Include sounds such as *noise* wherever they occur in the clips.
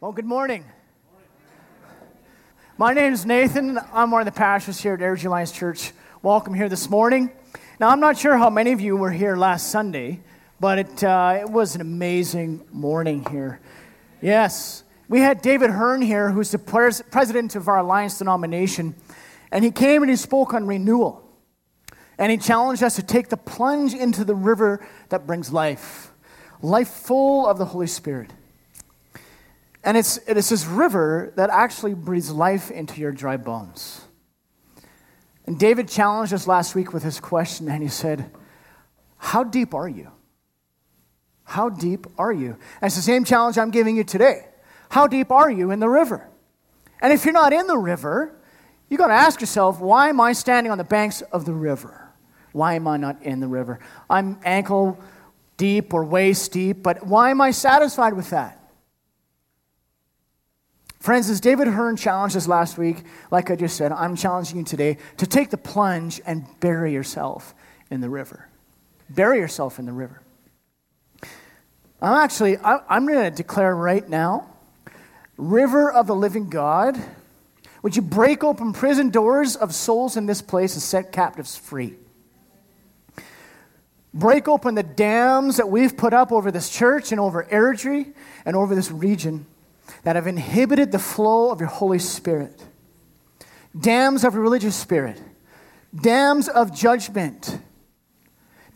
Well, good morning. My name is Nathan. I'm one of the pastors here at Airdrie Alliance Church. Welcome here this morning. Now, I'm not sure how many of you were here last Sunday, but it, uh, it was an amazing morning here. Yes, we had David Hearn here, who's the pres- president of our Alliance denomination, and he came and he spoke on renewal. And he challenged us to take the plunge into the river that brings life, life full of the Holy Spirit. And it's, it's this river that actually breathes life into your dry bones. And David challenged us last week with his question, and he said, How deep are you? How deep are you? And it's the same challenge I'm giving you today. How deep are you in the river? And if you're not in the river, you got to ask yourself, why am I standing on the banks of the river? Why am I not in the river? I'm ankle deep or waist deep, but why am I satisfied with that? Friends, as David Hearn challenged us last week, like I just said, I'm challenging you today to take the plunge and bury yourself in the river. Bury yourself in the river. I'm actually, I'm going to declare right now, river of the living God, would you break open prison doors of souls in this place and set captives free? Break open the dams that we've put up over this church and over Airdrie and over this region that have inhibited the flow of your Holy Spirit. Dams of religious spirit, dams of judgment,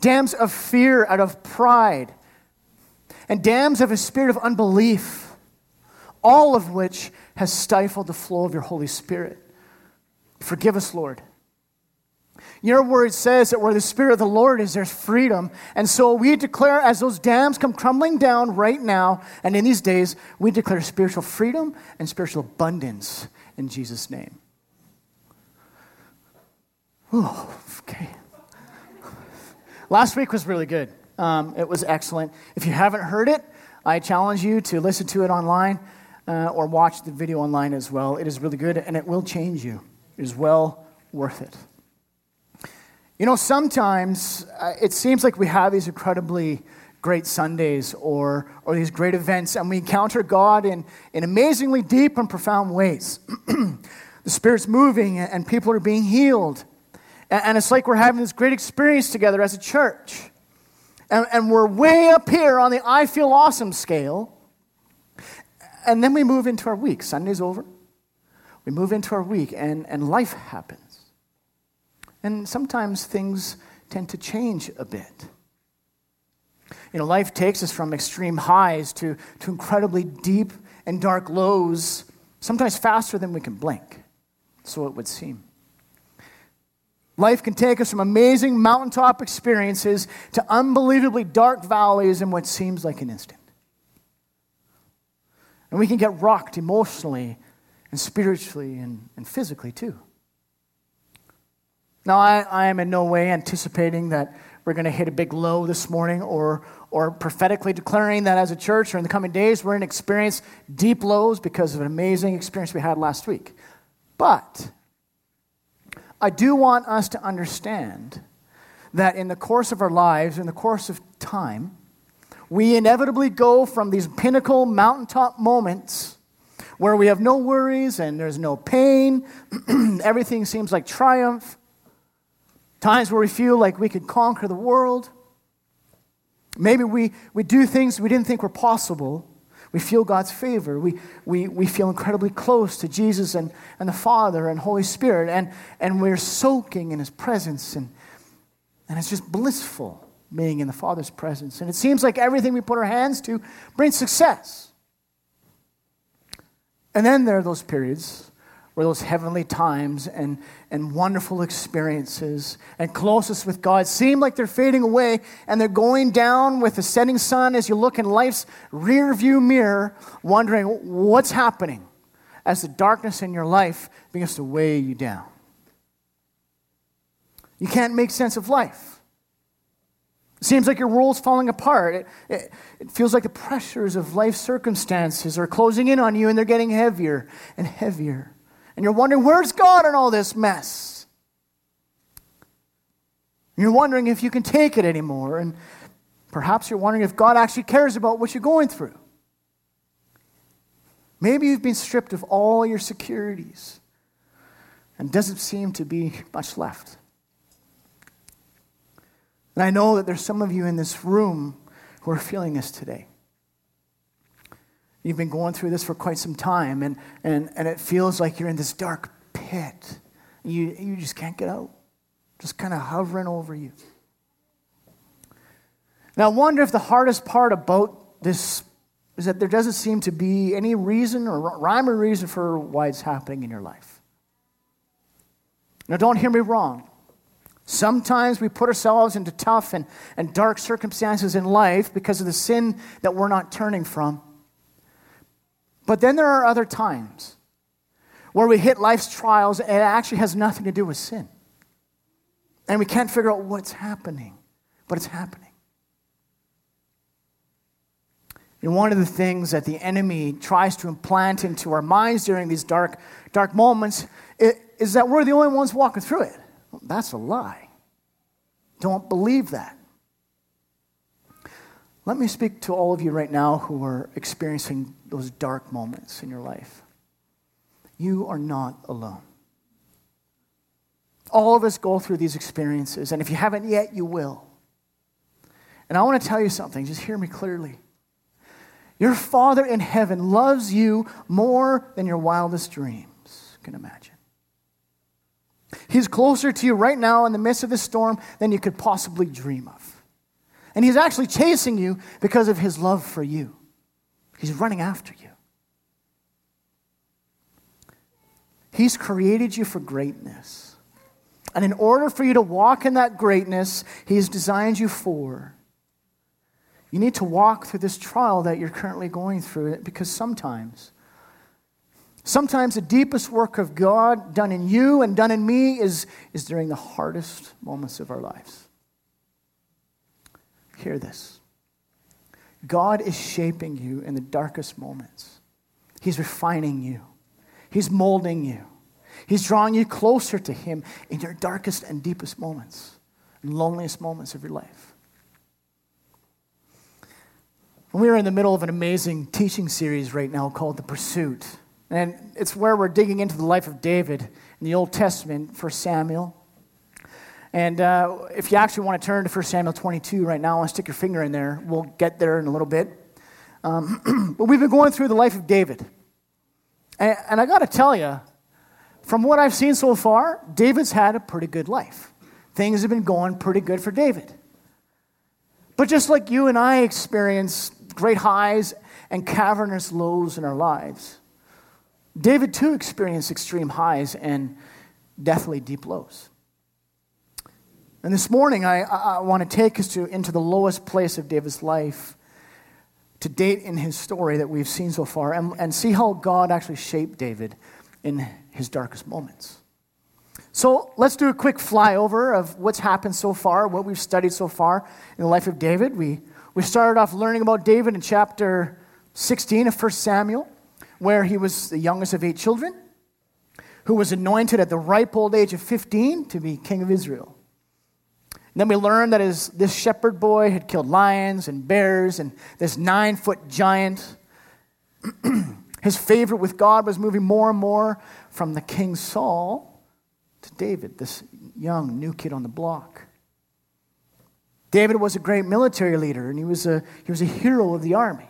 dams of fear out of pride, and dams of a spirit of unbelief, all of which has stifled the flow of your Holy Spirit. Forgive us, Lord. Your word says that where the Spirit of the Lord is, there's freedom. And so we declare, as those dams come crumbling down right now and in these days, we declare spiritual freedom and spiritual abundance in Jesus' name. Okay. Last week was really good. Um, it was excellent. If you haven't heard it, I challenge you to listen to it online uh, or watch the video online as well. It is really good and it will change you. It is well worth it. You know, sometimes uh, it seems like we have these incredibly great Sundays or, or these great events, and we encounter God in, in amazingly deep and profound ways. *clears throat* the Spirit's moving, and people are being healed. And, and, it's like we're having this great experience together as a church. And, and we're way up here on the I feel awesome scale. And then we move into our week. Sunday's over. We move into our week, and, and life happens. And sometimes things tend to change a bit. You know, life takes us from extreme highs to, to incredibly deep and dark lows, sometimes faster than we can blink. So it would seem. Life can take us from amazing mountaintop experiences to unbelievably dark valleys in what seems like an instant. And we can get rocked emotionally and spiritually and, and physically too. Now, I, I am in no way anticipating that we're going to hit a big low this morning or, or prophetically declaring that as a church or in the coming days we're going to experience deep lows because of an amazing experience we had last week. But I do want us to understand that in the course of our lives, in the course of time, we inevitably go from these pinnacle mountaintop moments where we have no worries and there's no pain, *clears throat* everything seems like triumph Times where we feel like we could conquer the world. Maybe we, we do things we didn't think were possible. We feel God's favor. We, we, we feel incredibly close to Jesus and, and the Father and Holy Spirit. And, and we're soaking in His presence. And, and it's just blissful being in the Father's presence. And it seems like everything we put our hands to brings success. And then there are those periods where those heavenly times and, and wonderful experiences and closeness with God seem like they're fading away and they're going down with the setting sun as you look in life's rear view mirror, wondering what's happening as the darkness in your life begins to weigh you down. You can't make sense of life. It seems like your world's falling apart. It, it, it, feels like the pressures of life circumstances are closing in on you and they're getting heavier and heavier. And you're wondering, where's God in all this mess? You're wondering if you can take it anymore. And perhaps you're wondering if God actually cares about what you're going through. Maybe you've been stripped of all your securities and doesn't seem to be much left. And I know that there's some of you in this room who are feeling this today. You've been going through this for quite some time, and, and, and it feels like you're in this dark pit. You, you just can't get out, just kind of hovering over you. Now, I wonder if the hardest part about this is that there doesn't seem to be any reason or rhyme or reason for why it's happening in your life. Now, don't hear me wrong. Sometimes we put ourselves into tough and, and dark circumstances in life because of the sin that we're not turning from. But then there are other times where we hit life's trials and it actually has nothing to do with sin. And we can't figure out what's happening, but it's happening. And one of the things that the enemy tries to implant into our minds during these dark, dark moments is that we're the only ones walking through it. That's a lie. Don't believe that. Let me speak to all of you right now who are experiencing those dark moments in your life. You are not alone. All of us go through these experiences, and if you haven't yet, you will. And I want to tell you something, just hear me clearly. Your Father in heaven loves you more than your wildest dreams can imagine. He's closer to you right now in the midst of this storm than you could possibly dream of. And he's actually chasing you because of his love for you. He's running after you. He's created you for greatness. And in order for you to walk in that greatness He's designed you for, you need to walk through this trial that you're currently going through because sometimes, sometimes the deepest work of God done in you and done in me is, is during the hardest moments of our lives. Hear this God is shaping you in the darkest moments, He's refining you, He's molding you, He's drawing you closer to Him in your darkest and deepest moments, and loneliest moments of your life. We are in the middle of an amazing teaching series right now called The Pursuit. And it's where we're digging into the life of David in the Old Testament for Samuel. And uh, if you actually want to turn to 1 Samuel 22 right now and stick your finger in there, we'll get there in a little bit. Um, *clears throat* but we've been going through the life of David. And, and I got to tell you, from what I've seen so far, David's had a pretty good life. Things have been going pretty good for David. But just like you and I experience great highs and cavernous lows in our lives, David too experienced extreme highs and deathly deep lows. And this morning, I, I want to take us to, into the lowest place of David's life to date in his story that we've seen so far and, and see how God actually shaped David in his darkest moments. So let's do a quick flyover of what's happened so far, what we've studied so far in the life of David. We, we started off learning about David in chapter 16 of 1 Samuel, where he was the youngest of eight children, who was anointed at the ripe old age of 15 to be king of Israel. And then we learned that his, this shepherd boy had killed lions and bears, and this nine foot giant. *clears throat* his favorite with God was moving more and more from the king Saul to David, this young new kid on the block. David was a great military leader, and he was a, he was a hero of the army.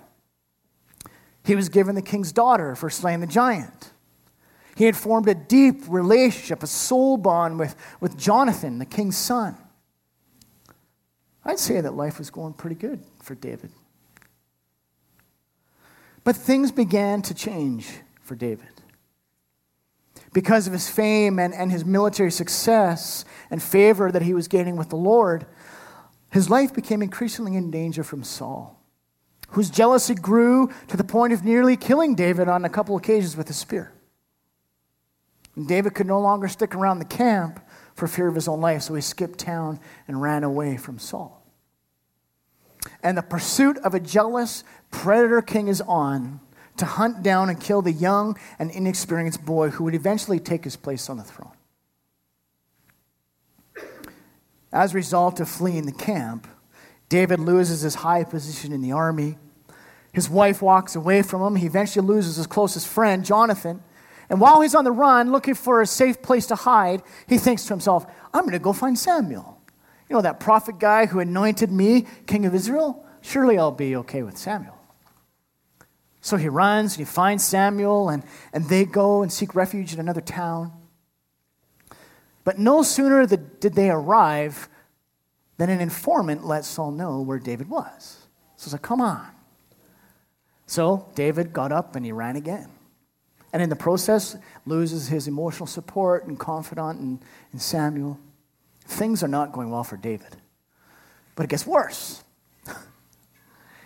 He was given the king's daughter for slaying the giant. He had formed a deep relationship, a soul bond with, with Jonathan, the king's son. I'd say that life was going pretty good for David. But things began to change for David. Because of his fame and, and his military success and favor that he was gaining with the Lord, his life became increasingly in danger from Saul, whose jealousy grew to the point of nearly killing David on a couple occasions with a spear. And David could no longer stick around the camp for fear of his own life, so he skipped town and ran away from Saul. And the pursuit of a jealous predator king is on to hunt down and kill the young and inexperienced boy who would eventually take his place on the throne. As a result of fleeing the camp, David loses his high position in the army, His wife walks away from him. He eventually loses his closest friend, Jonathan. And while he's on the run looking for a safe place to hide, he thinks to himself, I'm going to go find Samuel. You know, that prophet guy who anointed me king of Israel? Surely I'll be okay with Samuel. So he runs and he finds Samuel, and, and they go and seek refuge in another town. But no sooner did they arrive than an informant let Saul know where David was. So he's like, come on. So David got up and he ran again. And in the process, loses his emotional support and confidant in, Samuel. Things are not going well for David. But it gets worse. *laughs*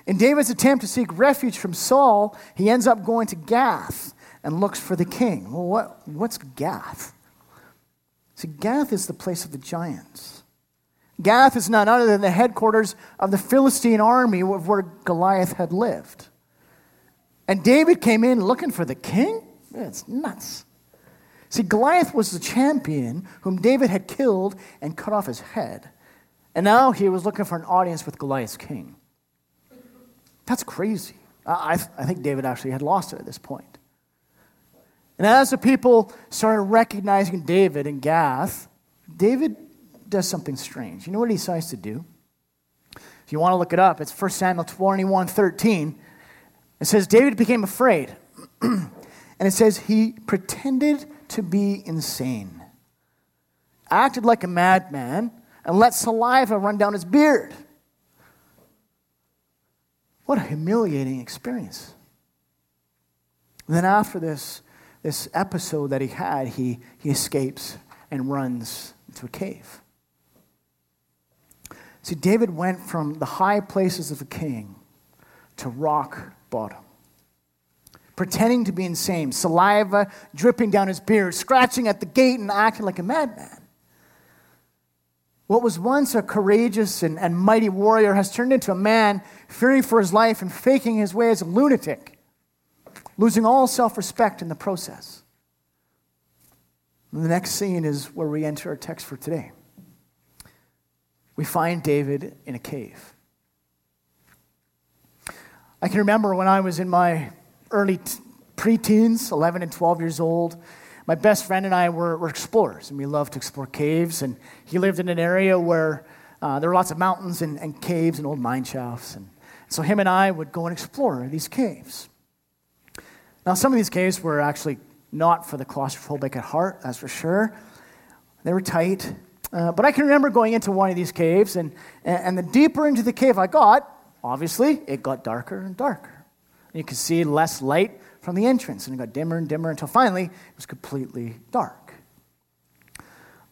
In David's attempt to seek refuge from Saul, he ends up going to Gath and looks for the king. Well, what, what's Gath? See, Gath is the place of the giants. Gath is none other than the headquarters of the Philistine army of where Goliath had lived. And David came in looking for the king? It's nuts. See, Goliath was the champion whom David had killed and cut off his head. And now he was looking for an audience with Goliath's king. That's crazy. I, I think David actually had lost it at this point. And as the people started recognizing David in Gath, David does something strange. You know what he decides to do? If you want to look it up, it's 1 Samuel 21 13. It says, David became afraid. *clears throat* and it says, he pretended to be insane, acted like a madman, and let saliva run down his beard. What a humiliating experience. And then after this, this episode that he had, he, he escapes and runs into a cave. See, David went from the high places of a king to rock bottom. Pretending to be insane, saliva dripping down his beard, scratching at the gate and acting like a madman. What was once a courageous and, and mighty warrior has turned into a man fearing for his life and faking his way as a lunatic, losing all self respect in the process. And the next scene is where we enter our text for today we find David in a cave. I can remember when I was in my early t- preteens, 11 and 12 years old, my best friend and I were, were, explorers, and we loved to explore caves. And he lived in an area where uh, there were lots of mountains and, and, caves and old mine shafts. And so him and I would go and explore these caves. Now, some of these caves were actually not for the claustrophobic at heart, that's for sure. They were tight, uh, but I can remember going into one of these caves, and, and the deeper into the cave I got, obviously, it got darker and darker. You could see less light from the entrance, and it got dimmer and dimmer until finally it was completely dark.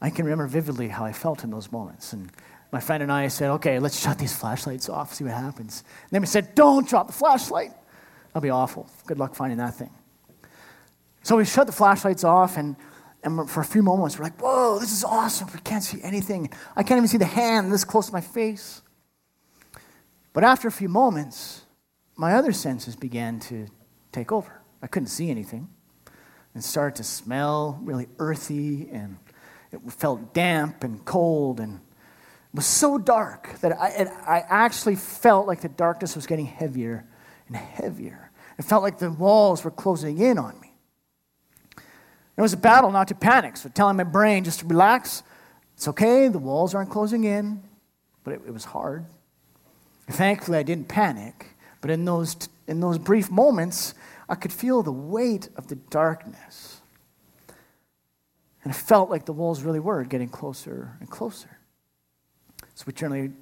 I can remember vividly how I felt in those moments. And my friend and I said, okay, let's shut these flashlights off, see what happens. And then we said, don't drop the flashlight. That'll be awful. Good luck finding that thing. So we shut the flashlights off, and and for a few moments, we're like, whoa, this is awesome. We can't see anything. I can't even see the hand this close to my face. But after a few moments, my other senses began to take over. I couldn't see anything. It started to smell really earthy, and it felt damp and cold, and it was so dark that I, it, I actually felt like the darkness was getting heavier and heavier. It felt like the walls were closing in on me. It was a battle not to panic, so telling my brain just to relax. It's okay, the walls aren't closing in, but it, it was hard. Thankfully, I didn't panic, but in those, in those brief moments, I could feel the weight of the darkness. And it felt like the walls really were getting closer and closer. So we turned,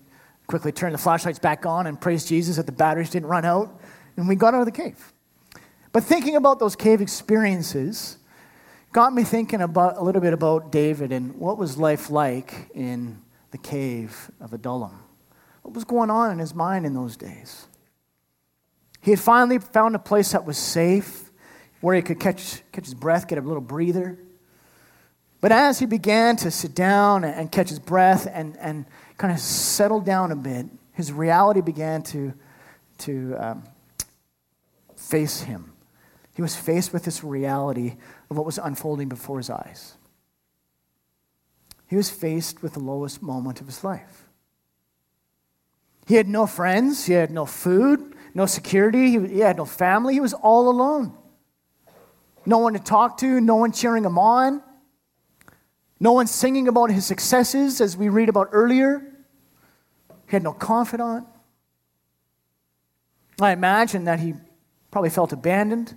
quickly turned the flashlights back on and praised Jesus that the batteries didn't run out, and we got out of the cave. But thinking about those cave experiences, got me thinking about a little bit about David and what was life like in the cave of Adullam. What was going on in his mind in those days? He had finally found a place that was safe, where he could catch, catch his breath, get a little breather. But as he began to sit down and catch his breath and, and kind of settle down a bit, his reality began to, to um, face him. He was faced with this reality of what was unfolding before his eyes. He was faced with the lowest moment of his life. He had no friends, he had no food, no security, he had no family. He was all alone. No one to talk to, no one cheering him on, no one singing about his successes, as we read about earlier. He had no confidant. I imagine that he probably felt abandoned,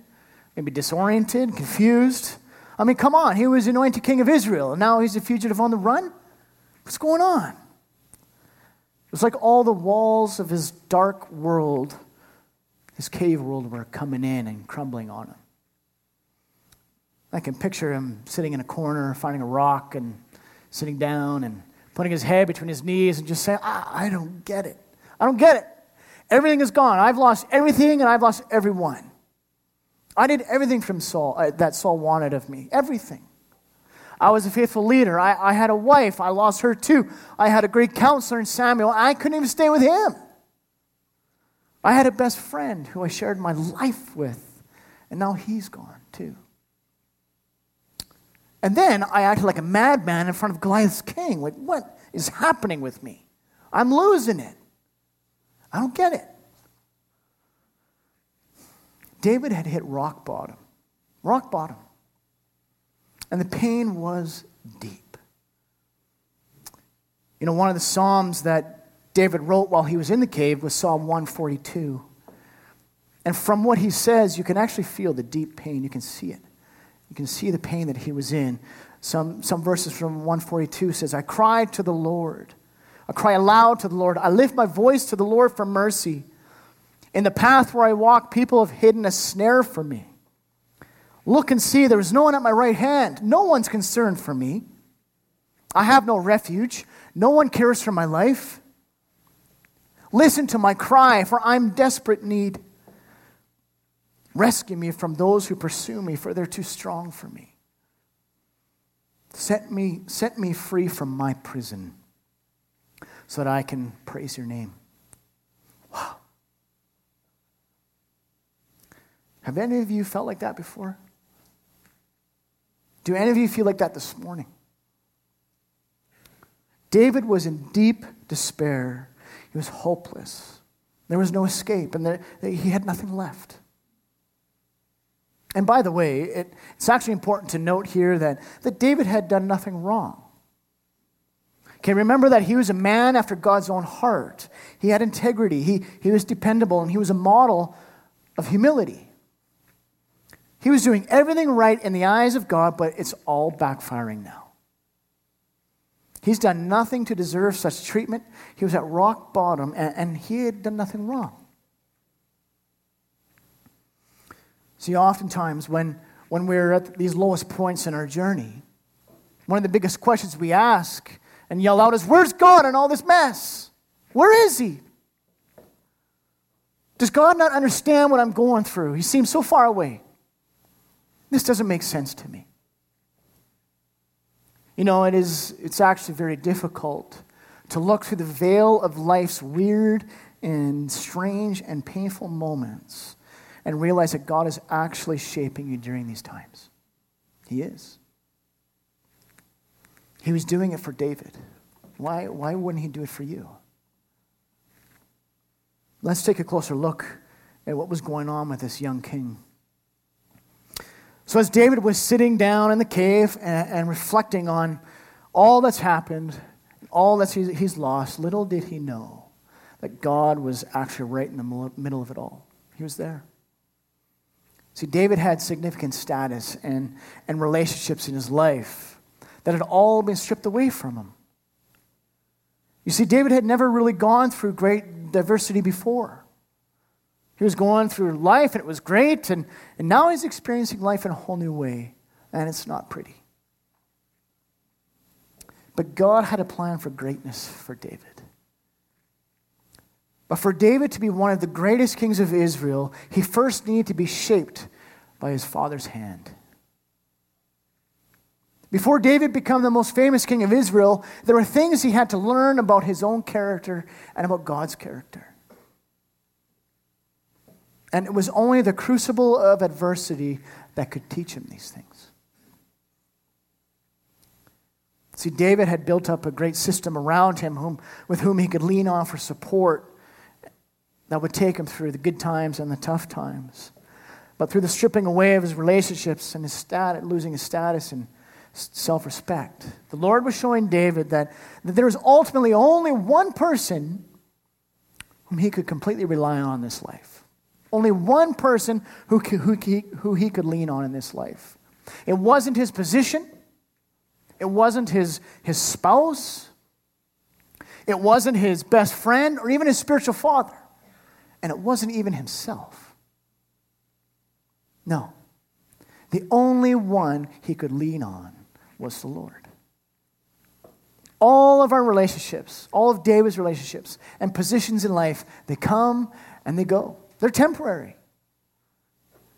maybe disoriented, confused. I mean, come on, he was anointed king of Israel, and now he's a fugitive on the run? What's going on? It was like all the walls of his dark world, his cave world, were coming in and crumbling on him. I can picture him sitting in a corner, finding a rock, and sitting down and putting his head between his knees and just saying, I, I don't get it. I don't get it. Everything is gone. I've lost everything and I've lost everyone. I did everything from Saul uh, that Saul wanted of me. Everything. I was a faithful leader. I, I had a wife. I lost her too. I had a great counselor in Samuel. I couldn't even stay with him. I had a best friend who I shared my life with, and now he's gone too. And then I acted like a madman in front of Goliath's king. Like, what is happening with me? I'm losing it. I don't get it. David had hit rock bottom. Rock bottom. And the pain was deep. You know, one of the Psalms that David wrote while he was in the cave was Psalm 142. And from what he says, you can actually feel the deep pain. You can see it. You can see the pain that he was in. Some, some verses from 142 says, I cried to the Lord. I cry aloud to the Lord. I lift my voice to the Lord for mercy. In the path where I walk, people have hidden a snare for me. Look and see, there is no one at my right hand. No one's concerned for me. I have no refuge. No one cares for my life. Listen to my cry, for I'm desperate need. Rescue me from those who pursue me, for they're too strong for me. Set me, set me free from my prison so that I can praise your name. Wow. Have any of you felt like that before? Do any of you feel like that this morning? David was in deep despair. He was hopeless. There was no escape, and there, he had nothing left. And by the way, it, it's actually important to note here that, that David had done nothing wrong. Okay, remember that he was a man after God's own heart. He had integrity, he, he was dependable, and he was a model of humility. He was doing everything right in the eyes of God, but it's all backfiring now. He's done nothing to deserve such treatment. He was at rock bottom, and, and he had done nothing wrong. See, oftentimes when, when we're at these lowest points in our journey, one of the biggest questions we ask and yell out is, Where's God in all this mess? Where is He? Does God not understand what I'm going through? He seems so far away. This doesn't make sense to me. You know, it is, it's actually very difficult to look through the veil of life's weird and strange and painful moments and realize that God is actually shaping you during these times. He is. He was doing it for David. Why, why wouldn't he do it for you? Let's take a closer look at what was going on with this young king. So, as David was sitting down in the cave and, and reflecting on all that's happened, all that he's, he's lost, little did he know that God was actually right in the middle of it all. He was there. See, David had significant status and, and relationships in his life that had all been stripped away from him. You see, David had never really gone through great diversity before. He was going through life and it was great, and, and now he's experiencing life in a whole new way, and it's not pretty. But God had a plan for greatness for David. But for David to be one of the greatest kings of Israel, he first needed to be shaped by his father's hand. Before David became the most famous king of Israel, there were things he had to learn about his own character and about God's character. And it was only the crucible of adversity that could teach him these things. See, David had built up a great system around him whom, with whom he could lean on for support that would take him through the good times and the tough times. But through the stripping away of his relationships and his stat- losing his status and self respect, the Lord was showing David that, that there was ultimately only one person whom he could completely rely on in this life. Only one person who, who, he, who he could lean on in this life. It wasn't his position, it wasn't his, his spouse, it wasn't his best friend or even his spiritual father, and it wasn't even himself. No. The only one he could lean on was the Lord. All of our relationships, all of David's relationships and positions in life, they come and they go. They're temporary.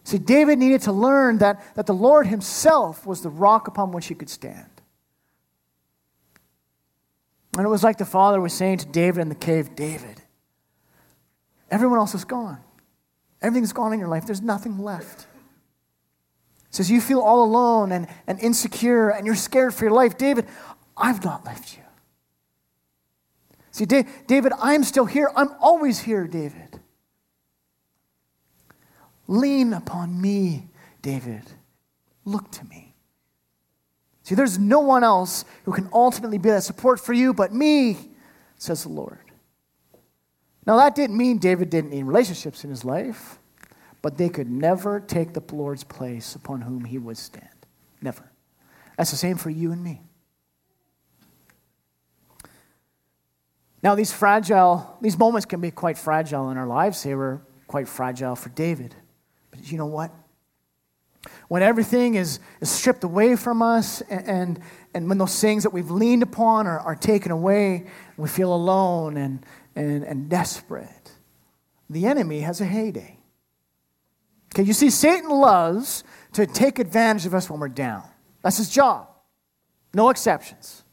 See, David needed to learn that, that the Lord himself was the rock upon which he could stand. And it was like the father was saying to David in the cave David, everyone else is gone. Everything's gone in your life. There's nothing left. It says you feel all alone and, and insecure and you're scared for your life. David, I've not left you. See, David, I'm still here. I'm always here, David. Lean upon me, David. Look to me. See, there's no one else who can ultimately be that support for you but me, says the Lord. Now, that didn't mean David didn't need relationships in his life, but they could never take the Lord's place upon whom he would stand. Never. That's the same for you and me. Now, these fragile, these moments can be quite fragile in our lives. They were quite fragile for David. But you know what? When everything is, is stripped away from us, and, and, and when those things that we've leaned upon are, are taken away, we feel alone and, and, and desperate, the enemy has a heyday. Okay, you see, Satan loves to take advantage of us when we're down. That's his job. No exceptions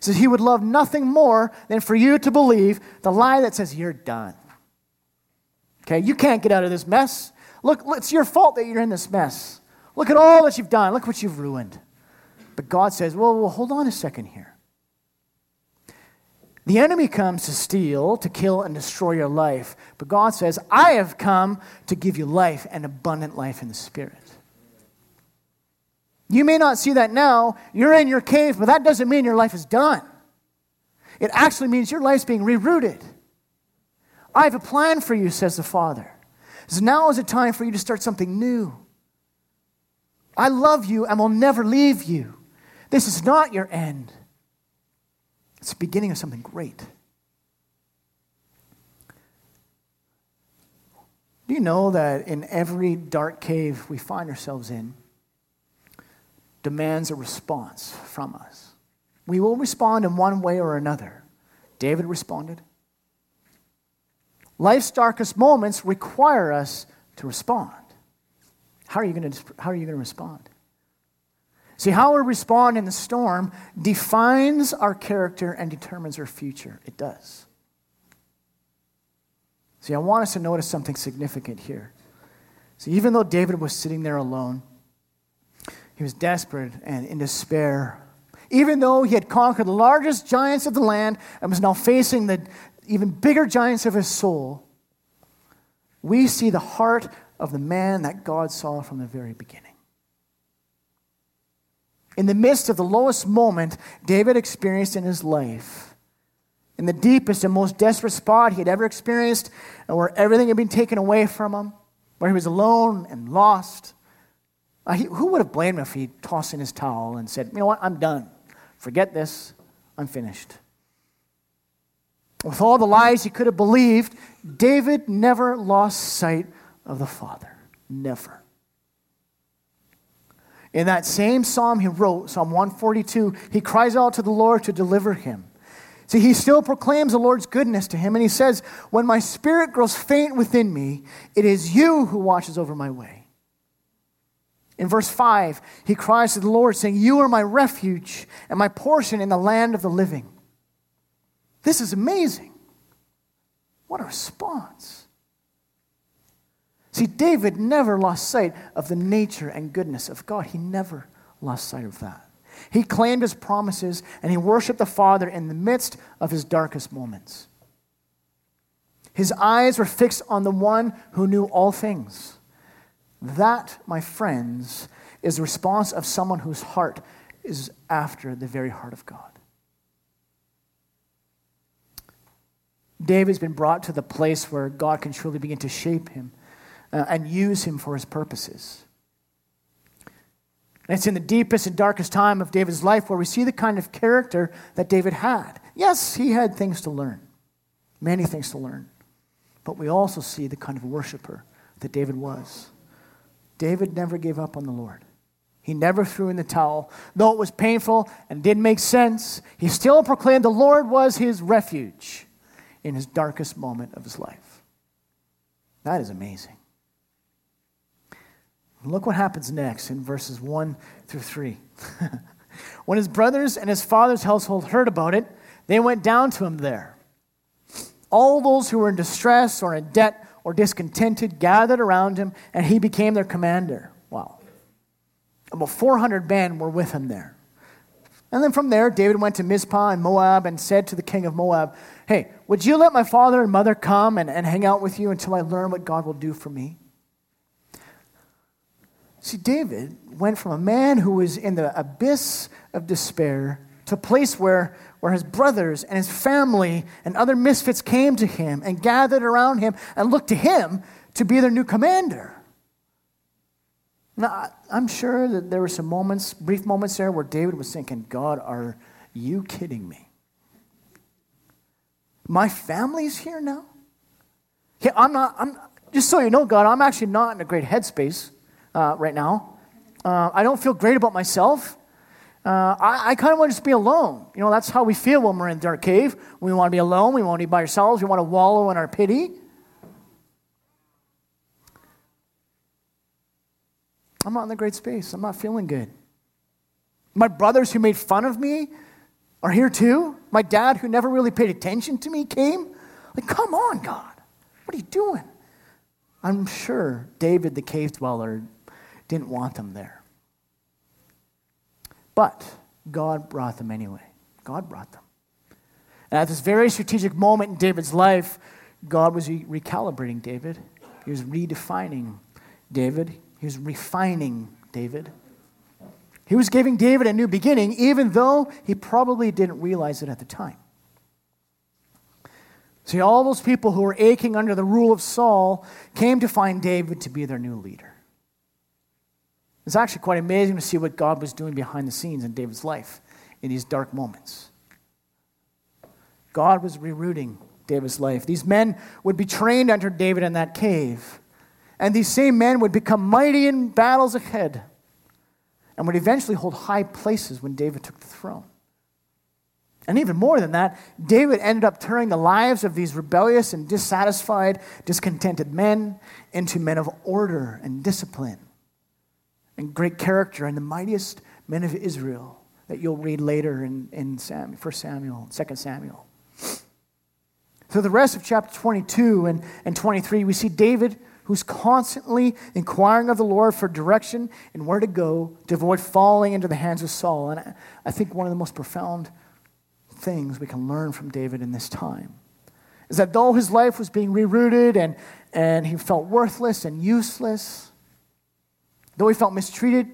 says he would love nothing more than for you to believe the lie that says you're done. Okay, you can't get out of this mess. Look, it's your fault that you're in this mess. Look at all that you've done. Look what you've ruined. But God says, well, well hold on a second here. The enemy comes to steal, to kill, and destroy your life. But God says, I have come to give you life and abundant life in the Spirit. You may not see that now. You're in your cave, but that doesn't mean your life is done. It actually means your life's being rerouted. I have a plan for you, says the Father. So now is a time for you to start something new. I love you and will never leave you. This is not your end, it's the beginning of something great. Do you know that in every dark cave we find ourselves in, demands a response from us. We will respond in one way or another. David responded. Life's darkest moments require us to respond. How are you going to, how are you going to respond? See, how we respond in the storm defines our character and determines our future. It does. See, I want us to notice something significant here. See, even though David was sitting there alone, he was desperate and in despair. Even though he had conquered the largest giants of the land and was now facing the even bigger giants of his soul, we see the heart of the man that God saw from the very beginning. In the midst of the lowest moment David experienced in his life, in the deepest and most desperate spot he had ever experienced, and where everything had been taken away from him, where he was alone and lost, uh, he, who would have blamed him if he tossed in his towel and said, You know what? I'm done. Forget this. I'm finished. With all the lies he could have believed, David never lost sight of the Father. Never. In that same psalm he wrote, Psalm 142, he cries out to the Lord to deliver him. See, he still proclaims the Lord's goodness to him, and he says, When my spirit grows faint within me, it is you who watches over my way. In verse 5, he cries to the Lord, saying, You are my refuge and my portion in the land of the living. This is amazing. What a response. See, David never lost sight of the nature and goodness of God. He never lost sight of that. He claimed his promises and he worshiped the Father in the midst of his darkest moments. His eyes were fixed on the one who knew all things. That, my friends, is the response of someone whose heart is after the very heart of God. David's been brought to the place where God can truly begin to shape him uh, and use him for his purposes. And it's in the deepest and darkest time of David's life where we see the kind of character that David had. Yes, he had things to learn, many things to learn. But we also see the kind of worshiper that David was. David never gave up on the Lord. He never threw in the towel. Though it was painful and didn't make sense, he still proclaimed the Lord was his refuge in his darkest moment of his life. That is amazing. Look what happens next in verses 1 through 3. *laughs* when his brothers and his father's household heard about it, they went down to him there. All those who were in distress or in debt or discontented gathered around him, and he became their commander. Wow. About 400 men were with him there. And then from there, David went to Mizpah and Moab and said to the king of Moab, Hey, would you let my father and mother come and, and hang out with you until I learn what God will do for me? See, David went from a man who was in the abyss of despair to a place where, where his brothers and his family and other misfits came to him and gathered around him and looked to him to be their new commander. Now, I'm sure that there were some moments, brief moments there, where David was thinking, God, are you kidding me? My family's here now? Yeah, I'm not, I'm, just so you know, God, I'm actually not in a great headspace uh, right now. Uh, I don't feel great about myself. Uh, I, I kind of want to just be alone. You know, that's how we feel when we're in our cave. We want to be alone. We want to be by ourselves. We want to wallow in our pity. I'm not in the great space. I'm not feeling good. My brothers who made fun of me are here too. My dad, who never really paid attention to me, came. Like, come on, God. What are you doing? I'm sure David, the cave dweller, didn't want them there. But God brought them anyway. God brought them. And at this very strategic moment in David's life, God was recalibrating David. He was redefining David. He was refining David. He was giving David a new beginning, even though he probably didn't realize it at the time. See, all those people who were aching under the rule of Saul came to find David to be their new leader. It's actually quite amazing to see what God was doing behind the scenes in David's life in these dark moments. God was rerouting David's life. These men would be trained under David in that cave, and these same men would become mighty in battles ahead and would eventually hold high places when David took the throne. And even more than that, David ended up turning the lives of these rebellious and dissatisfied, discontented men into men of order and discipline and great character and the mightiest men of Israel that you'll read later in, in Sam, 1 Samuel, 2 Samuel. So, the rest of chapter 22 and, and 23, we see David who's constantly inquiring of the Lord for direction and where to go to avoid falling into the hands of Saul. And I, think one of the most profound things we can learn from David in this time is that though his life was being rerouted and, and he felt worthless and useless, Though he felt mistreated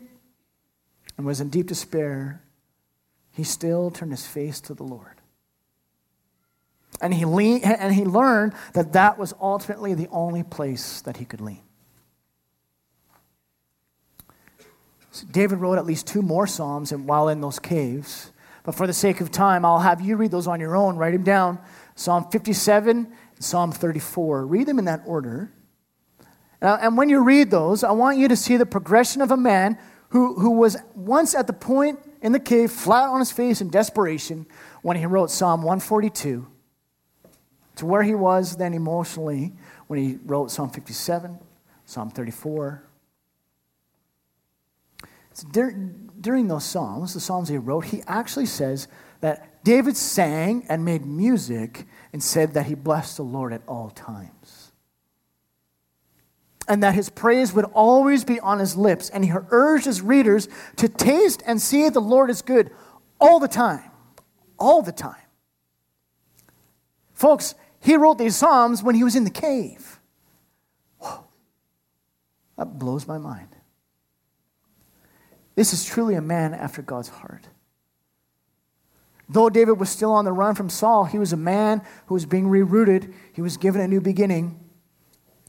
and was in deep despair, he still turned his face to the Lord. And he, and he learned that that was ultimately the only place that he could lean. So David wrote at least two more Psalms while in those caves. But for the sake of time, I'll have you read those on your own. Write them down Psalm 57 and Psalm 34. Read them in that order. Uh, and when you read those, I want you to see the progression of a man who, who was once at the point in the cave, flat on his face in desperation, when he wrote Psalm 142, to where he was then emotionally when he wrote Psalm 57, Psalm 34. So during, during those Psalms, the Psalms he wrote, he actually says that David sang and made music and said that he blessed the Lord at all times and that his praise would always be on his lips. And he urged his readers to taste and see the Lord is good all the time. All the time. Folks, He wrote these Psalms when he was in the cave. Whoa. That blows my mind. This is truly a man after God's heart. Though David was still on the run from Saul, he was a man who was being rerouted. He was given a new beginning.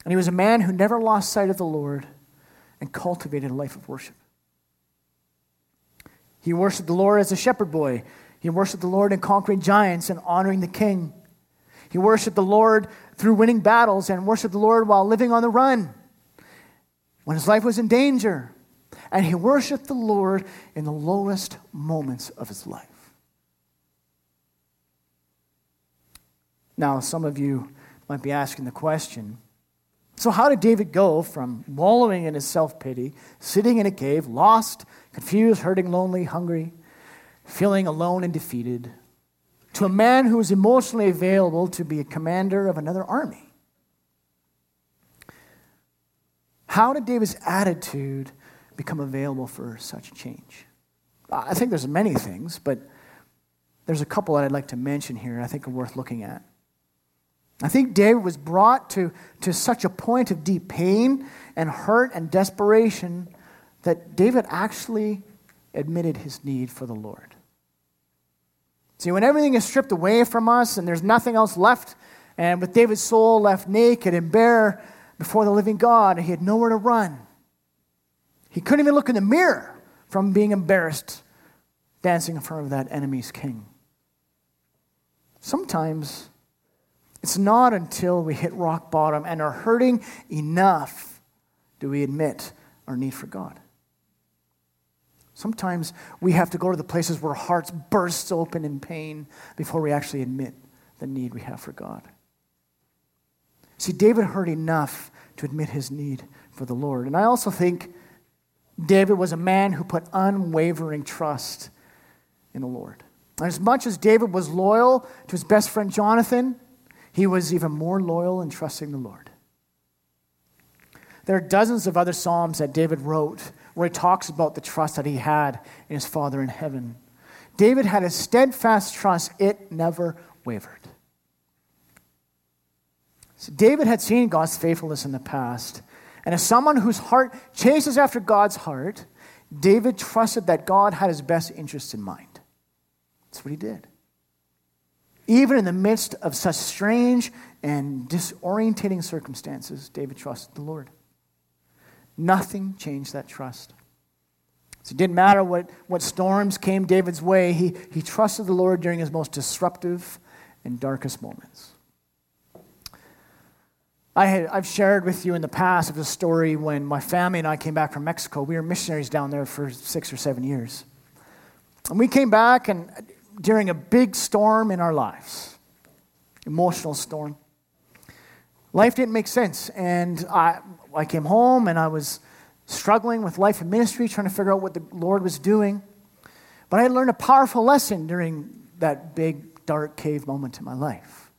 And he was a man who never lost sight of the Lord and cultivated a life of worship. He worshiped the Lord as a shepherd boy. He worshiped the Lord in conquering giants and honoring the king. He worshiped the Lord through winning battles and worshiped the Lord while living on the run when his life was in danger. And he worshiped the Lord in the lowest moments of his life. Now, some of you might be asking the question so, how did David go from wallowing in his self pity, sitting in a cave, lost, confused, hurting, lonely, hungry, feeling alone and defeated, to a man who was emotionally available to be a commander of another army? How did David's attitude become available for such change? I think there's many things, but there's a couple that I'd like to mention here I think are worth looking at. I think David was brought to, to such a point of deep pain and hurt and desperation that David actually admitted his need for the Lord. See, when everything is stripped away from us and there's nothing else left, and with David's soul left naked and bare before the living God, he had nowhere to run. He couldn't even look in the mirror from being embarrassed dancing in front of that enemy's king. Sometimes it's not until we hit rock bottom and are hurting enough do we admit our need for God. Sometimes we have to go to the places where hearts burst open in pain before we actually admit the need we have for God. See, David heard enough to admit his need for the Lord. And I also think David was a man who put unwavering trust in the Lord. And as much as David was loyal to his best friend Jonathan, he was even more loyal in trusting the Lord. There are dozens of other Psalms that David wrote where he talks about the trust that he had in his Father in heaven. David had a steadfast trust, it never wavered. So David had seen God's faithfulness in the past. And as someone whose heart chases after God's heart, David trusted that God had his best interests in mind. That's what he did. Even in the midst of such strange and disorientating circumstances, David trusted the Lord. Nothing changed that trust. So it didn't matter what, what storms came David's way, he, he trusted the Lord during his most disruptive and darkest moments. I had, I've shared with you in the past of a story when my family and I came back from Mexico. We were missionaries down there for six or seven years. And we came back, and during a big storm in our lives, emotional storm. Life didn't make sense, and I, I came home and I was struggling with life and ministry, trying to figure out what the Lord was doing. But I learned a powerful lesson during that big, dark cave moment in my life.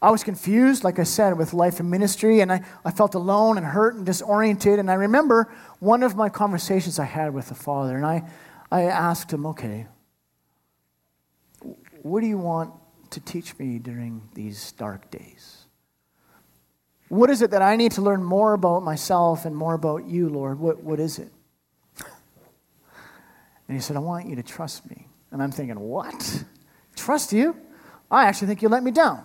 I was confused, like I said, with life and ministry, and I, I felt alone and hurt and disoriented. And I remember one of my conversations I had with the Father, and I, I asked him, okay, what do you want to teach me during these dark days? What is it that I need to learn more about myself and more about you, Lord? What, what is it? And he said, I want you to trust me. And I'm thinking, what? Trust you? I actually think you let me down.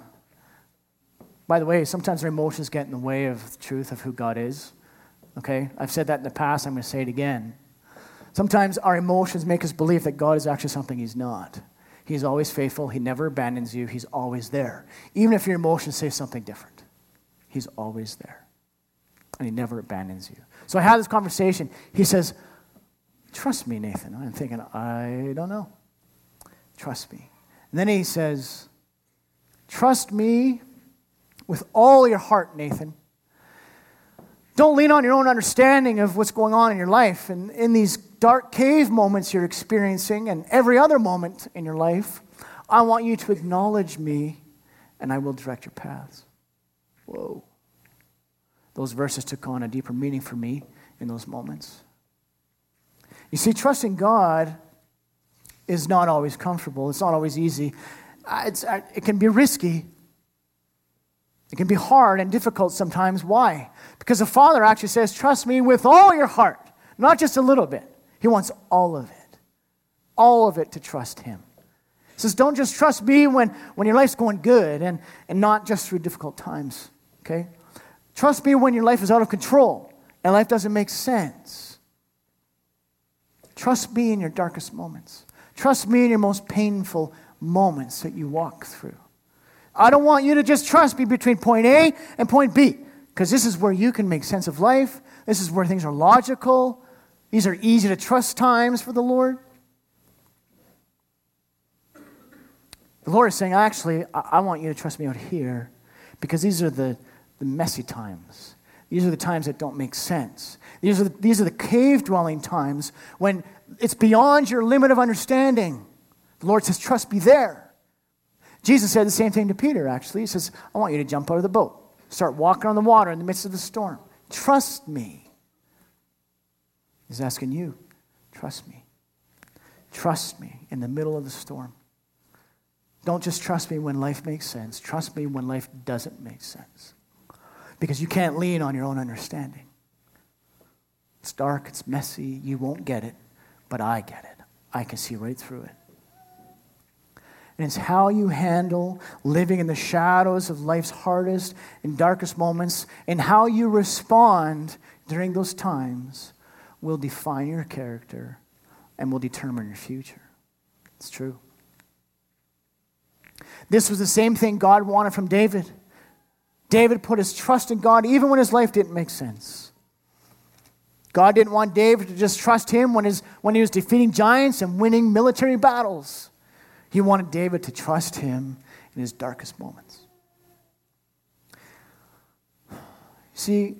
By the way, sometimes our emotions get in the way of the truth of who God is. Okay? I've said that in the past, I'm going to say it again. Sometimes our emotions make us believe that God is actually something He's not. He's always faithful. He never abandons you. He's always there. Even if your emotions say something different, He's always there. And He never abandons you. So I had this conversation. He says, Trust me, Nathan. I'm thinking, I don't know. Trust me. And then he says, Trust me with all your heart, Nathan. Don't lean on your own understanding of what's going on in your life. And in these dark cave moments you're experiencing and every other moment in your life, I want you to acknowledge me and I will direct your paths. Whoa. Those verses took on a deeper meaning for me in those moments. You see, trusting God is not always comfortable, it's not always easy. Uh, it's, uh, it can be risky, It can be hard and difficult sometimes. Why? Because the Father actually says, Trust me with all your heart, not just a little bit. He wants all of it, all of it to trust Him. He says, Don't just trust me when, when your life's going good and, and not just through difficult times, okay? Trust me when your life is out of control and life doesn't make sense. Trust me in your darkest moments. Trust me in your most painful moments that you walk through. I don't want you to just trust me between point A and point B, because this is where you can make sense of life. This is where things are logical. These are easy to trust times for the Lord. The Lord is saying, actually, I want you to trust me out here because these are the, the messy times. These are the times that don't make sense. These are the, these are the cave dwelling times when it's beyond your limit of understanding. The Lord says, Trust me there. Jesus said the same thing to Peter, actually. He says, I want you to jump out of the boat, start walking on the water in the midst of the storm. Trust me. He's asking you, trust me. Trust me in the middle of the storm. Don't just trust me when life makes sense. Trust me when life doesn't make sense. Because you can't lean on your own understanding. It's dark, it's messy, you won't get it, but I get it. I can see right through it. And it's how you handle living in the shadows of life's hardest and darkest moments, and how you respond during those times will define your character and will determine your future. It's true. This was the same thing God wanted from David. David put his trust in God even when his life didn't make sense. God didn't want David to just trust him when, his, when he was defeating giants and winning military battles. He wanted David to trust him in his darkest moments. See,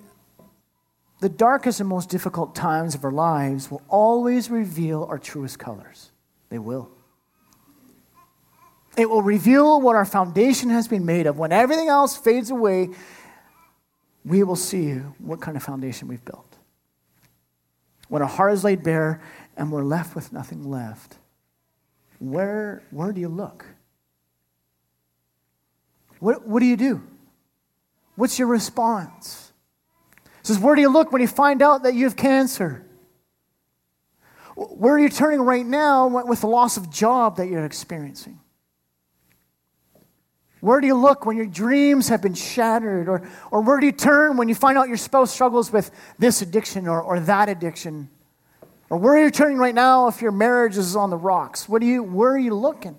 the darkest and most difficult times of our lives will always reveal our truest colors. They will. It will reveal what our foundation has been made of. When everything else fades away, we will see what kind of foundation we've built. When our heart is laid bare and we're left with nothing left, where, where do you look? What, what do you do? What's your response? It says, Where do you look when you find out that you have cancer? Where are you turning right now with the loss of job that you're experiencing? Where do you look when your dreams have been shattered? Or, or where do you turn when you find out your spouse struggles with this addiction or, or that addiction? Or where are you turning right now if your marriage is on the rocks? What do you, where are you looking?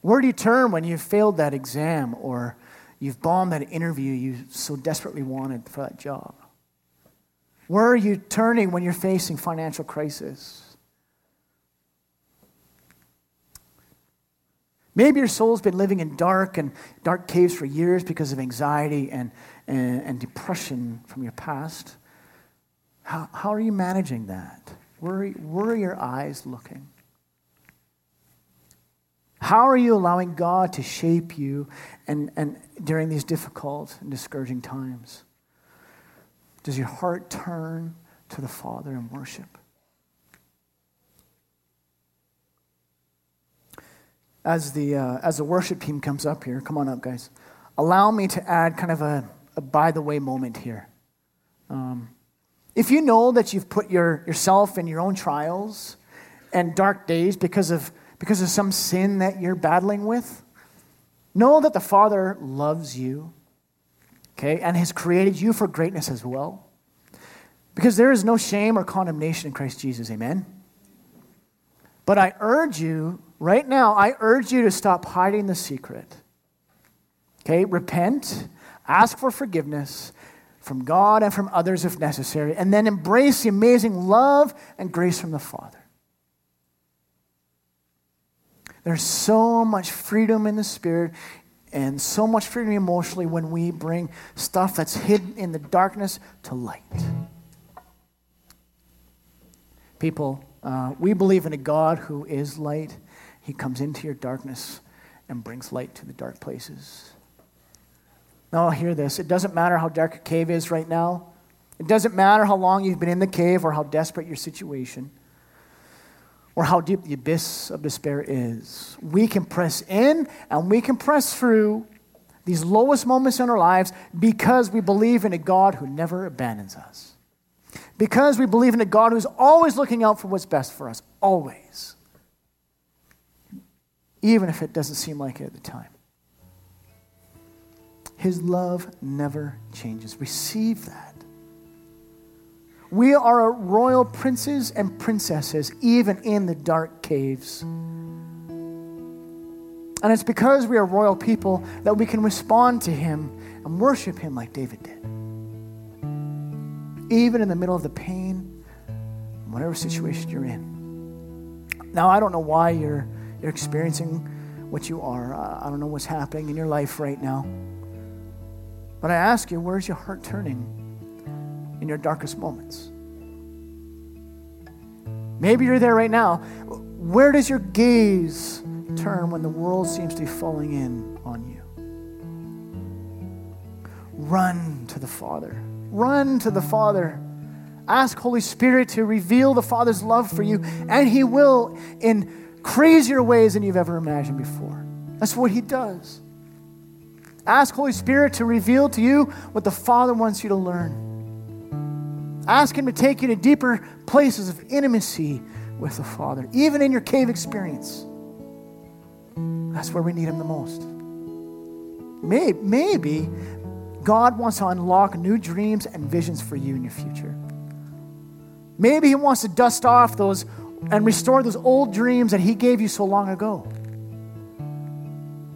Where do you turn when you've failed that exam or you've bombed that interview you so desperately wanted for that job? Where are you turning when you're facing financial crisis? Maybe your soul's been living in dark and dark caves for years because of anxiety and, and, and depression from your past. How, how are you managing that? Where, where are your eyes looking? How are you allowing God to shape you and, and during these difficult and discouraging times? Does your heart turn to the Father in worship? As the, uh, as the worship team comes up here, come on up, guys, allow me to add kind of a, a by the way moment here. Um, if you know that you've put your, yourself in your own trials and dark days because of, because of some sin that you're battling with, know that the Father loves you, okay, and has created you for greatness as well. Because there is no shame or condemnation in Christ Jesus, amen? But I urge you right now, I urge you to stop hiding the secret. Okay, repent, ask for forgiveness from God and from others if necessary, and then embrace the amazing love and grace from the Father. There's so much freedom in the Spirit and so much freedom emotionally when we bring stuff that's hidden in the darkness to light. People, uh, we believe in a God who is light. He comes into your darkness and brings light to the dark places. Now, hear this. It doesn't matter how dark a cave is right now. It doesn't matter how long you've been in the cave or how desperate your situation. or how deep the abyss of despair is. We can press in and we can press through these lowest moments in our lives because we believe in a God who never abandons us. Because we believe in a God who's always looking out for what's best for us, always. Even if it doesn't seem like it at the time. His love never changes. Receive that. We are royal princes and princesses, even in the dark caves. And it's because we are royal people that we can respond to Him and worship Him like David did. Even in the middle of the pain, whatever situation you're in. Now, I don't know why you're, you're experiencing what you are. I don't know what's happening in your life right now. But I ask you, where's your heart turning? in your darkest moments. Maybe you're there right now. Where does your gaze turn when the world seems to be falling in on you? Run to the Father. Run to the Father. Ask Holy Spirit to reveal the Father's love for you, and He will in crazier ways than you've ever imagined before. That's what He does. Ask Holy Spirit to reveal to you what the Father wants you to learn. Ask Him to take you to deeper places of intimacy with the Father, even in your cave experience. That's where we need Him the most. Maybe, maybe God wants to unlock new dreams and visions for you in your future. Maybe He wants to dust off those and restore those old dreams that He gave you so long ago.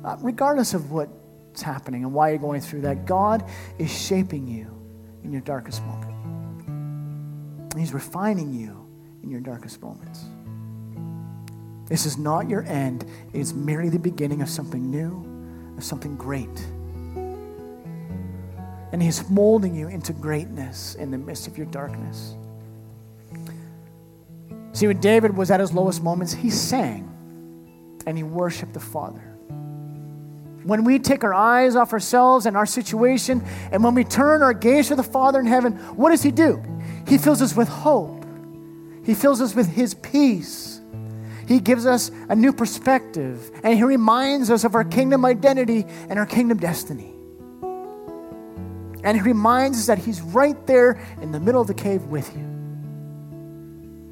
Uh, regardless of what's happening and why you're going through that, God is shaping you in your darkest moment. He's refining you in your darkest moments. This is not your end, it's merely the beginning of something new, of something great. And He's molding you into greatness in the midst of your darkness. See, when David was at his lowest moments, he sang and he worshiped the Father. When we take our eyes off ourselves and our situation, and when we turn our gaze to the Father in heaven, what does He do? He fills us with hope. He fills us with His peace. He gives us a new perspective, and He reminds us of our kingdom identity and our kingdom destiny. And He reminds us that He's right there in the middle of the cave with you,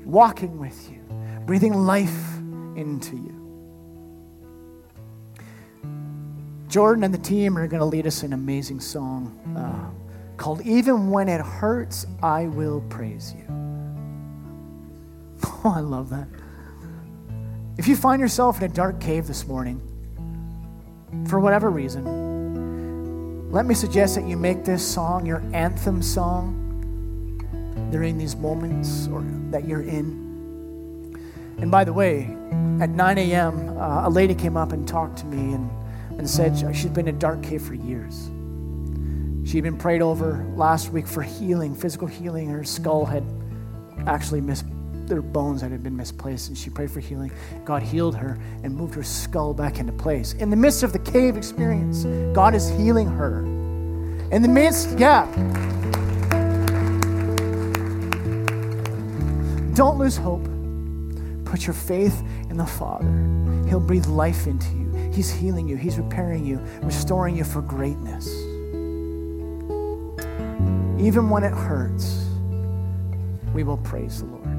walking with you, breathing life into you. Jordan and the team are going to lead us in an amazing song. Uh, called Even When It Hurts, I Will Praise You. *laughs* Oh, I love that. If you find yourself in a dark cave this morning, for whatever reason, let me suggest that you make this song your anthem song during these moments or that you're in. And by the way, at 9 a.m., uh, a lady came up and talked to me and, and said she'd been in a dark cave for years. She'd been prayed over last week for healing, physical healing. Her skull had actually missed their bones that had been misplaced, and she prayed for healing. God healed her and moved her skull back into place. In the midst of the cave experience, God is healing her. In the midst, yeah. Don't lose hope. Put your faith in the Father. He'll breathe life into you. He's healing you, He's repairing you, restoring you for greatness even when it hurts, we will praise the Lord.